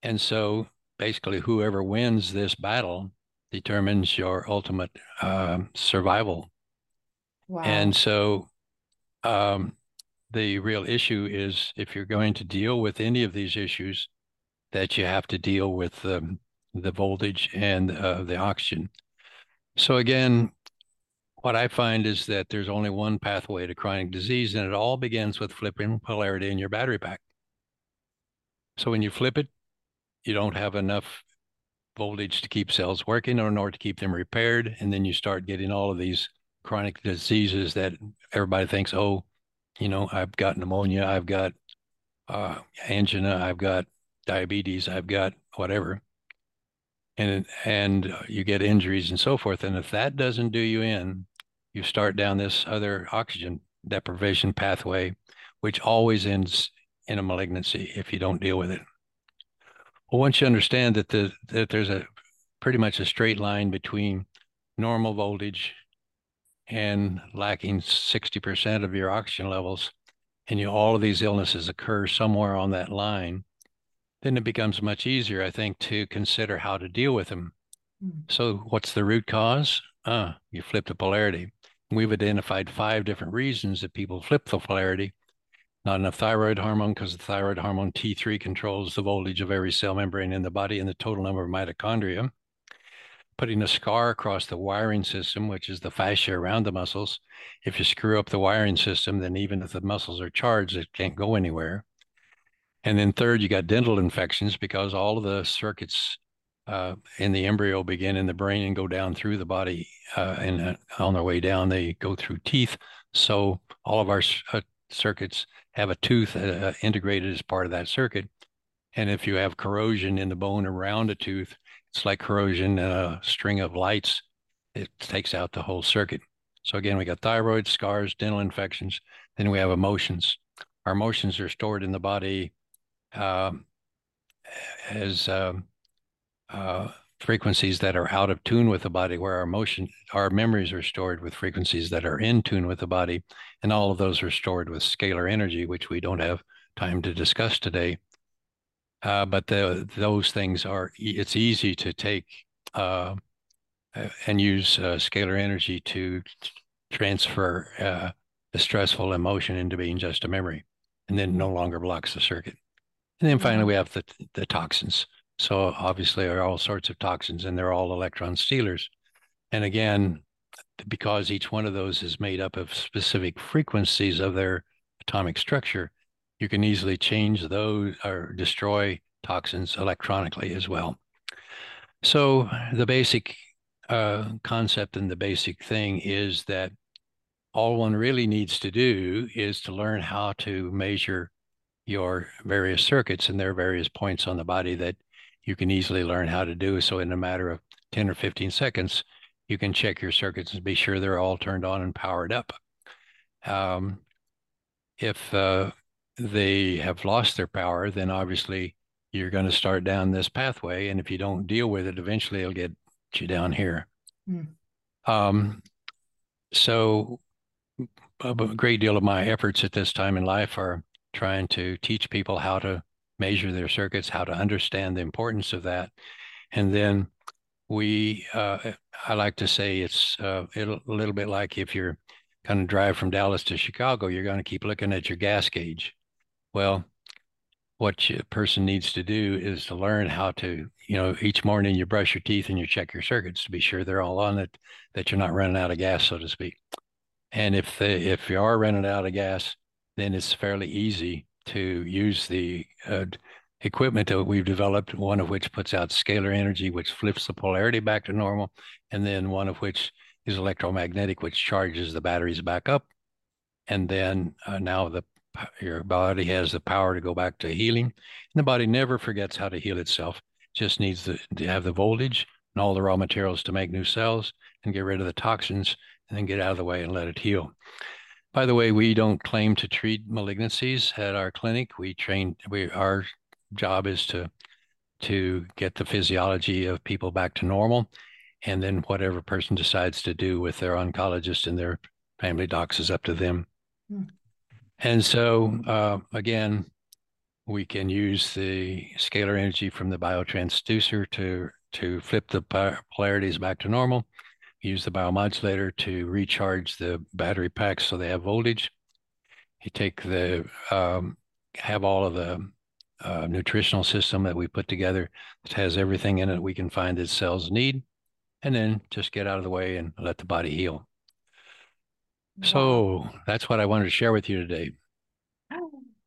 And so basically, whoever wins this battle determines your ultimate uh, survival. Wow. And so um, the real issue is if you're going to deal with any of these issues, that you have to deal with um, the voltage and uh, the oxygen. So again, what I find is that there's only one pathway to chronic disease, and it all begins with flipping polarity in your battery pack. So when you flip it, you don't have enough voltage to keep cells working or nor to keep them repaired, and then you start getting all of these chronic diseases that everybody thinks, oh, you know, I've got pneumonia, I've got uh, angina, I've got diabetes, I've got whatever, and and you get injuries and so forth. And if that doesn't do you in, you start down this other oxygen deprivation pathway, which always ends in a malignancy if you don't deal with it. Well, once you understand that the that there's a pretty much a straight line between normal voltage and lacking 60% of your oxygen levels, and you all of these illnesses occur somewhere on that line, then it becomes much easier, I think, to consider how to deal with them. Mm. So, what's the root cause? Uh, you flip the polarity. We've identified five different reasons that people flip the polarity. Not enough thyroid hormone because the thyroid hormone T3 controls the voltage of every cell membrane in the body and the total number of mitochondria putting a scar across the wiring system, which is the fascia around the muscles. If you screw up the wiring system, then even if the muscles are charged, it can't go anywhere. And then third, you got dental infections because all of the circuits uh, in the embryo begin in the brain and go down through the body. Uh, and uh, on their way down, they go through teeth. So all of our uh, circuits have a tooth uh, integrated as part of that circuit. And if you have corrosion in the bone around a tooth, it's like corrosion in a string of lights. It takes out the whole circuit. So again, we got thyroid, scars, dental infections. Then we have emotions. Our emotions are stored in the body um, as um, uh, frequencies that are out of tune with the body, where our emotion, our memories are stored with frequencies that are in tune with the body, and all of those are stored with scalar energy, which we don't have time to discuss today. Uh, but the, those things are, it's easy to take uh, and use uh, scalar energy to transfer uh, a stressful emotion into being just a memory and then no longer blocks the circuit. And then finally, we have the, the toxins. So obviously, there are all sorts of toxins and they're all electron stealers. And again, because each one of those is made up of specific frequencies of their atomic structure, you can easily change those or destroy toxins electronically as well. So the basic uh, concept and the basic thing is that all one really needs to do is to learn how to measure your various circuits and there are various points on the body that you can easily learn how to do. So in a matter of 10 or 15 seconds, you can check your circuits and be sure they're all turned on and powered up. Um, if uh, they have lost their power, then obviously you're going to start down this pathway. And if you don't deal with it, eventually it'll get you down here. Mm. Um, so a great deal of my efforts at this time in life are trying to teach people how to measure their circuits, how to understand the importance of that. And then we, uh, I like to say it's uh, a little bit like if you're going to drive from Dallas to Chicago, you're going to keep looking at your gas gauge. Well, what a person needs to do is to learn how to, you know, each morning you brush your teeth and you check your circuits to be sure they're all on it, that you're not running out of gas, so to speak. And if they, if you are running out of gas, then it's fairly easy to use the uh, equipment that we've developed, one of which puts out scalar energy, which flips the polarity back to normal, and then one of which is electromagnetic, which charges the batteries back up. And then uh, now the your body has the power to go back to healing. And the body never forgets how to heal itself. Just needs to, to have the voltage and all the raw materials to make new cells and get rid of the toxins and then get out of the way and let it heal. By the way, we don't claim to treat malignancies at our clinic. We train we our job is to to get the physiology of people back to normal and then whatever person decides to do with their oncologist and their family docs is up to them. Hmm. And so, uh, again, we can use the scalar energy from the biotransducer to to flip the polarities back to normal. Use the biomodulator to recharge the battery packs so they have voltage. You take the um, have all of the uh, nutritional system that we put together that has everything in it we can find that cells need and then just get out of the way and let the body heal. So that's what I wanted to share with you today.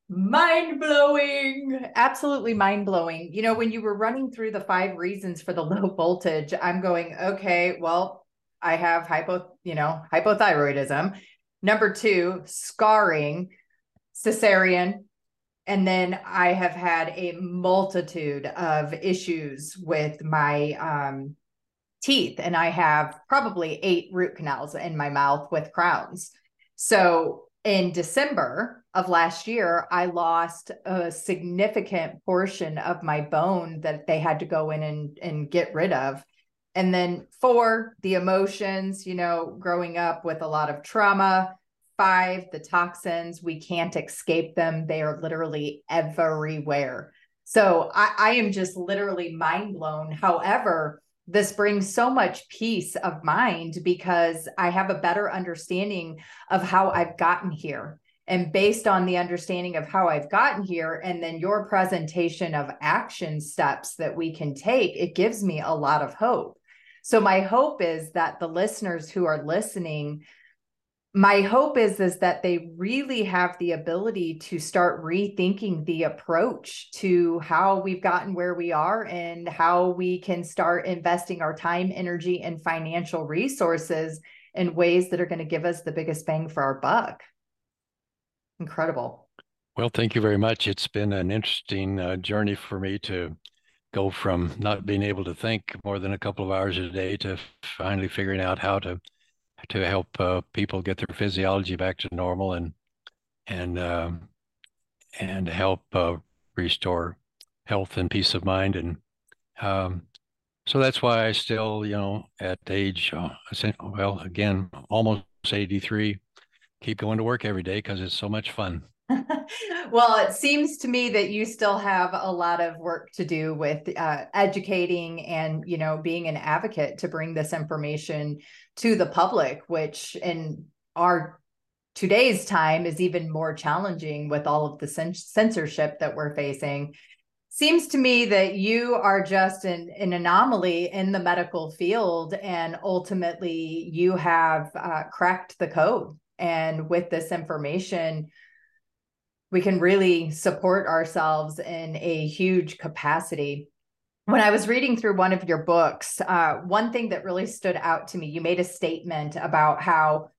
Mind blowing. Absolutely mind blowing. You know, when you were running through the five reasons for the low voltage, I'm going, okay, well, I have hypo, you know, hypothyroidism. Number two, scarring, cesarean, and then I have had a multitude of issues with my um, teeth and I have probably eight root canals in my mouth with crowns. So in December of last year, I lost a significant portion of my bone that they had to go in and, and get rid of. And then four, the emotions, you know, growing up with a lot of trauma. Five, the toxins, we can't escape them. They are literally everywhere. So I, I am just literally mind blown. However, this brings so much peace of mind because I have a better understanding of how I've gotten here. And based on the understanding of how I've gotten here, and then your presentation of action steps that we can take, it gives me a lot of hope. So, my hope is that the listeners who are listening my hope is is that they really have the ability to start rethinking the approach to how we've gotten where we are and how we can start investing our time energy and financial resources in ways that are going to give us the biggest bang for our buck. Incredible. Well thank you very much. It's been an interesting uh, journey for me to go from not being able to think more than a couple of hours a day to finally figuring out how to to help uh, people get their physiology back to normal and and um, and help uh, restore health and peace of mind and um, so that's why I still you know at age uh, well again almost 83 keep going to work every day because it's so much fun. well, it seems to me that you still have a lot of work to do with uh, educating and you know being an advocate to bring this information to the public, which in our today's time is even more challenging with all of the censorship that we're facing. Seems to me that you are just an, an anomaly in the medical field, and ultimately you have uh, cracked the code. And with this information, we can really support ourselves in a huge capacity. When I was reading through one of your books, uh, one thing that really stood out to me, you made a statement about how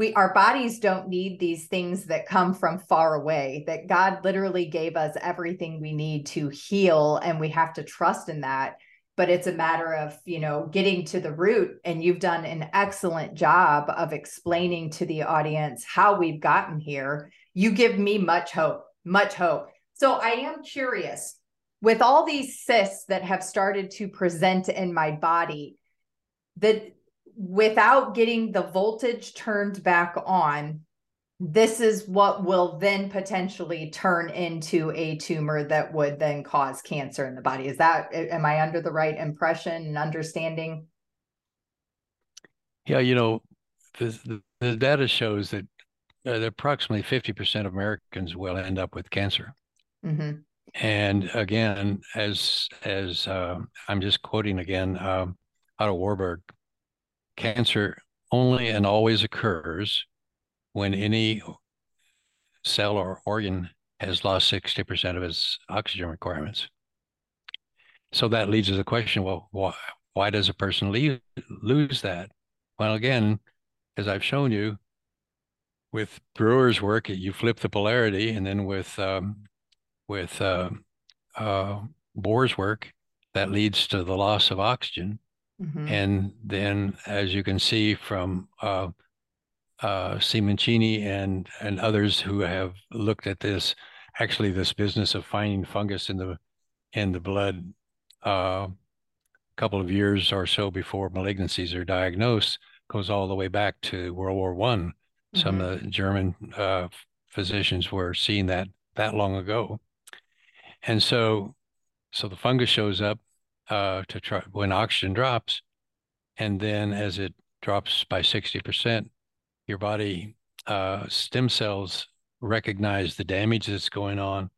we our bodies don't need these things that come from far away that god literally gave us everything we need to heal and we have to trust in that but it's a matter of you know getting to the root and you've done an excellent job of explaining to the audience how we've gotten here you give me much hope, much hope. So I am curious with all these cysts that have started to present in my body, that without getting the voltage turned back on, this is what will then potentially turn into a tumor that would then cause cancer in the body. Is that, am I under the right impression and understanding? Yeah, you know, the, the data shows that, uh, that approximately 50% of Americans will end up with cancer. Mm-hmm. And again, as as uh, I'm just quoting again um, Otto Warburg, cancer only and always occurs when any cell or organ has lost 60% of its oxygen requirements. So that leads to the question well, why, why does a person leave, lose that? Well, again, as I've shown you, with Brewer's work, you flip the polarity, and then with um, with uh, uh, Bohr's work, that leads to the loss of oxygen. Mm-hmm. And then, as you can see from uh, uh, Simoncini and and others who have looked at this, actually this business of finding fungus in the in the blood uh, a couple of years or so before malignancies are diagnosed goes all the way back to World War One. Mm-hmm. Some of the German uh, physicians were seeing that that long ago, and so so the fungus shows up uh, to try when oxygen drops, and then as it drops by sixty percent, your body uh, stem cells recognize the damage that's going on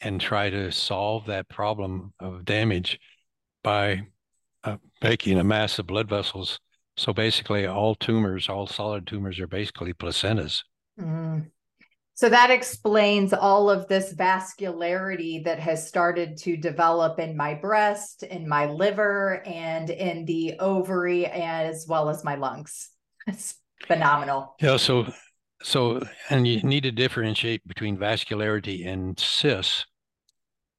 and try to solve that problem of damage by uh, making a mass of blood vessels. So basically, all tumors, all solid tumors, are basically placentas. Mm. So that explains all of this vascularity that has started to develop in my breast, in my liver, and in the ovary, as well as my lungs. It's phenomenal. Yeah. So, so, and you need to differentiate between vascularity and cysts.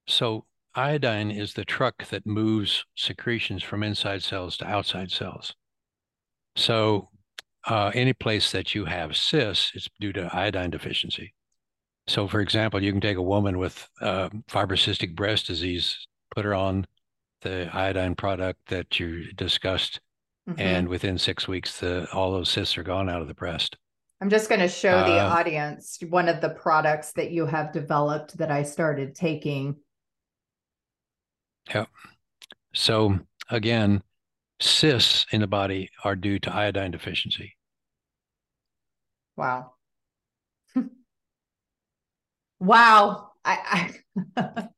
So, iodine is the truck that moves secretions from inside cells to outside cells. So, uh, any place that you have cysts, it's due to iodine deficiency. So, for example, you can take a woman with uh, fibrocystic breast disease, put her on the iodine product that you discussed, Mm-hmm. And within six weeks, the all those cysts are gone out of the breast. I'm just going to show the uh, audience one of the products that you have developed that I started taking. Yeah. So again, cysts in the body are due to iodine deficiency. Wow. wow. I, I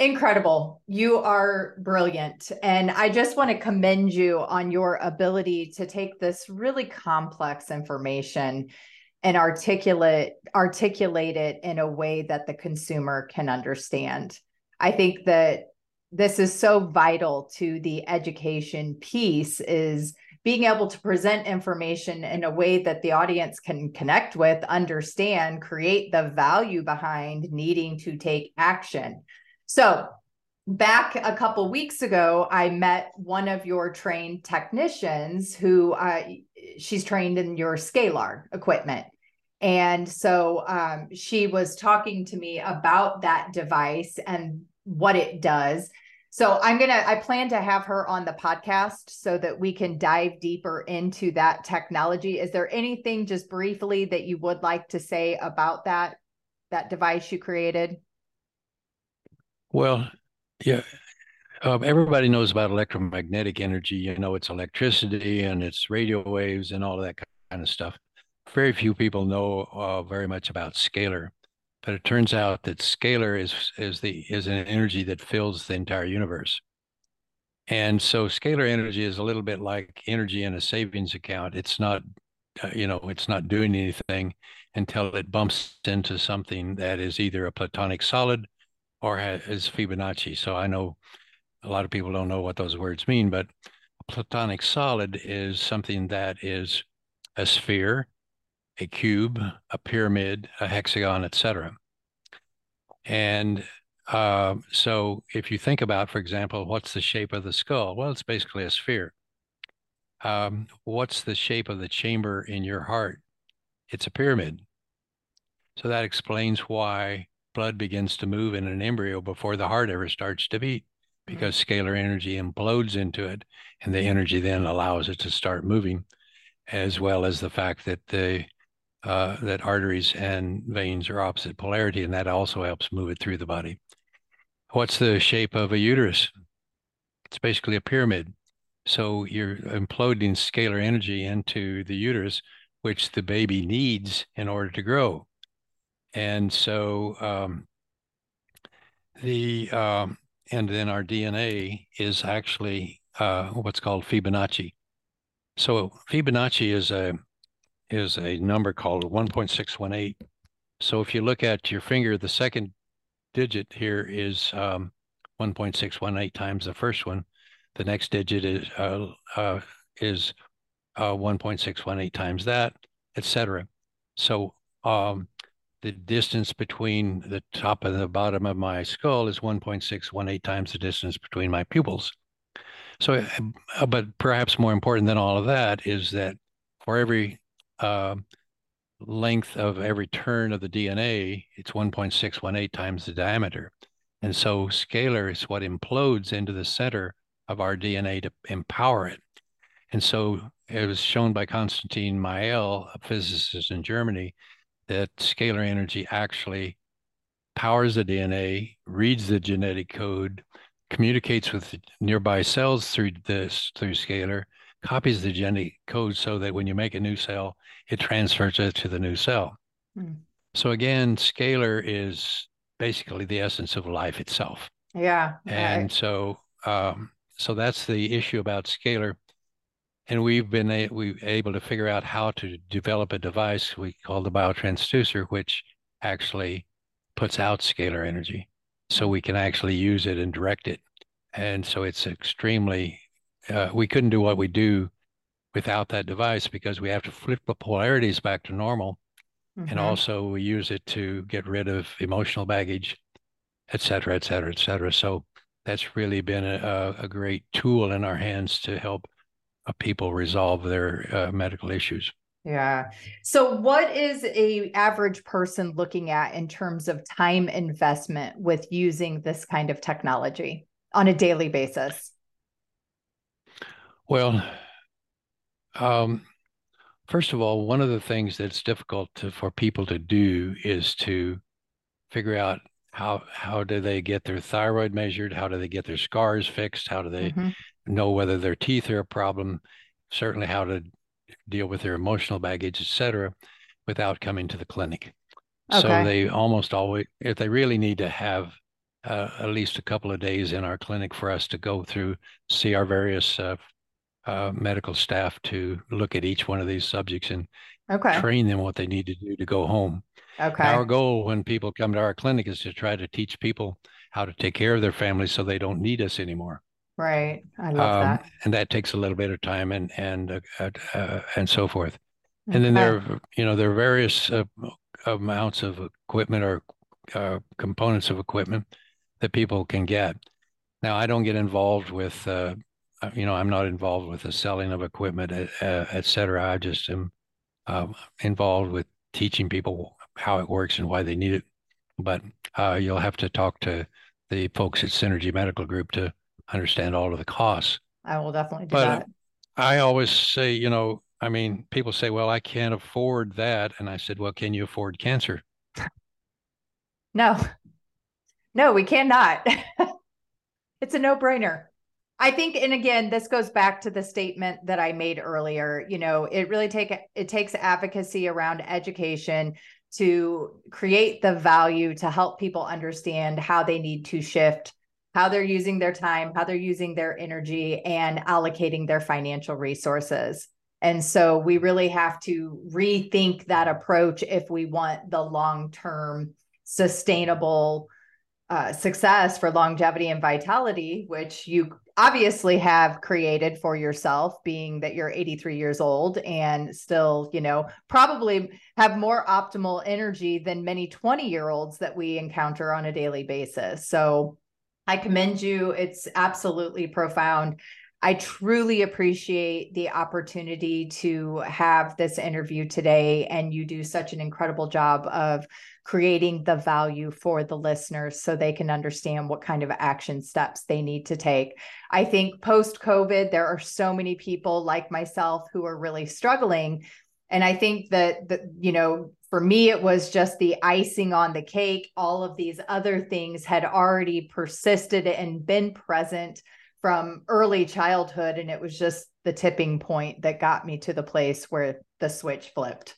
Incredible. You are brilliant. And I just want to commend you on your ability to take this really complex information and articulate articulate it in a way that the consumer can understand. I think that this is so vital to the education piece is being able to present information in a way that the audience can connect with, understand, create the value behind needing to take action. So back a couple weeks ago, I met one of your trained technicians who uh, she's trained in your scalar equipment. And so um, she was talking to me about that device and what it does. So I'm going to, I plan to have her on the podcast so that we can dive deeper into that technology. Is there anything just briefly that you would like to say about that, that device you created? Well, yeah. Um, everybody knows about electromagnetic energy. You know, it's electricity and it's radio waves and all of that kind of stuff. Very few people know uh, very much about scalar, but it turns out that scalar is is the is an energy that fills the entire universe. And so, scalar energy is a little bit like energy in a savings account. It's not, uh, you know, it's not doing anything until it bumps into something that is either a platonic solid or is Fibonacci. So I know a lot of people don't know what those words mean, but a platonic solid is something that is a sphere, a cube, a pyramid, a hexagon, etc. And uh, so if you think about, for example, what's the shape of the skull? Well, it's basically a sphere. Um, what's the shape of the chamber in your heart? It's a pyramid. So that explains why blood begins to move in an embryo before the heart ever starts to beat because scalar energy implodes into it and the energy then allows it to start moving as well as the fact that the uh, that arteries and veins are opposite polarity, and that also helps move it through the body. What's the shape of a uterus? It's basically a pyramid. So you're imploding scalar energy into the uterus, which the baby needs in order to grow. And so um, the um, and then our DNA is actually uh, what's called Fibonacci. So Fibonacci is a is a number called 1.618. So if you look at your finger, the second digit here is um, 1.618 times the first one. The next digit is uh, uh, is uh, 1.618 times that, etc. So um, the distance between the top and the bottom of my skull is 1.618 times the distance between my pupils. So, uh, but perhaps more important than all of that is that for every uh, length of every turn of the DNA, it's 1.618 times the diameter. And so scalar is what implodes into the center of our DNA to empower it. And so it was shown by Konstantin Meyl, a physicist in Germany, that scalar energy actually powers the DNA, reads the genetic code, communicates with nearby cells through this through scalar, copies the genetic code so that when you make a new cell, it transfers it to the new cell. Hmm. So again, scalar is basically the essence of life itself. Yeah. And I... so um, so that's the issue about scalar. And we've been a, we able to figure out how to develop a device we call the biotransducer, which actually puts out scalar energy. So we can actually use it and direct it. And so it's extremely, uh, we couldn't do what we do without that device because we have to flip the polarities back to normal. Mm-hmm. And also we use it to get rid of emotional baggage, et cetera, et cetera, et cetera. So that's really been a, a great tool in our hands to help uh, people resolve their uh, medical issues. Yeah. So what is a average person looking at in terms of time investment with using this kind of technology on a daily basis? Well, um, first of all, one of the things that's difficult to, for people to do is to figure out how how do they get their thyroid measured how do they get their scars fixed how do they mm-hmm. know whether their teeth are a problem certainly how to deal with their emotional baggage etc without coming to the clinic okay. so they almost always if they really need to have uh, at least a couple of days in our clinic for us to go through see our various uh, uh, medical staff to look at each one of these subjects and okay. train them what they need to do to go home Okay. Our goal when people come to our clinic is to try to teach people how to take care of their families so they don't need us anymore. Right. I love um, that. And that takes a little bit of time and and uh, uh, and so forth. Okay. And then there, are, you know, there are various uh, amounts of equipment or uh, components of equipment that people can get. Now, I don't get involved with, uh, uh, Uh, you know, I'm not involved with the selling of equipment, et, uh, et cetera. I just am um, involved with teaching people how it works and why they need it. But uh, you'll have to talk to the folks at Senergy Medical Group to understand all of the costs. I will definitely do but that. I always say, you know, I mean, people say, well, I can't afford that. And I said, well, can you afford cancer? No, no, we cannot. it's a no brainer. I think, and again, this goes back to the statement that I made earlier. You know, it really take it takes advocacy around education to create the value to help people understand how they need to shift how they're using their time, how they're using their energy, and allocating their financial resources. And so we really have to rethink that approach if we want the long term sustainable uh, success for longevity and vitality, which you obviously have created for yourself being that you're 83 years old and still you know probably have more optimal energy than many 20 year olds that we encounter on a daily basis. So i commend you. It's absolutely profound I truly appreciate the opportunity to have this interview today. And you do such an incredible job of creating the value for the listeners so they can understand what kind of action steps they need to take. I think post COVID, there are so many people like myself who are really struggling And I think that, that, you know, for me, it was just the icing on the cake. All of these other things had already persisted and been present from early childhood. And it was just the tipping point that got me to the place where the switch flipped.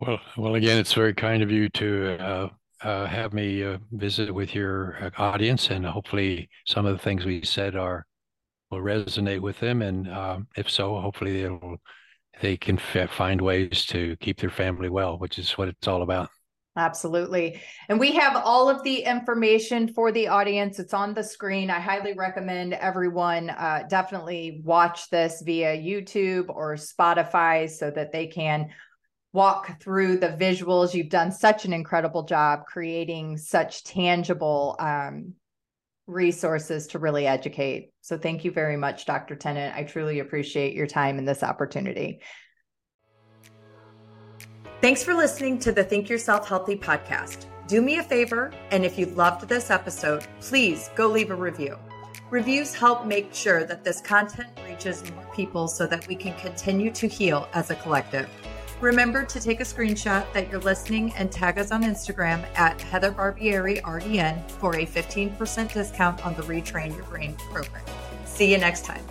Well, well, again, it's very kind of you to uh, uh, have me uh, visit with your uh, audience, and hopefully, some of the things we said are will resonate with them. And um, if so, hopefully, they'll they can f- find ways to keep their family well, which is what it's all about. Absolutely. And we have all of the information for the audience. It's on the screen. I highly recommend everyone uh, definitely watch this via YouTube or Spotify so that they can walk through the visuals. You've done such an incredible job creating such tangible um, resources to really educate. So thank you very much, Dr. Tennant. I truly appreciate your time and this opportunity. Thanks for listening to the Think Yourself Healthy podcast. Do me a favor, and if you loved this episode, please go leave a review. Reviews help make sure that this content reaches more people so that we can continue to heal as a collective. Remember to take a screenshot that you're listening and tag us on Instagram at Heather Barbieri RDN for a 15% discount on the Retrain Your Brain program. See you next time.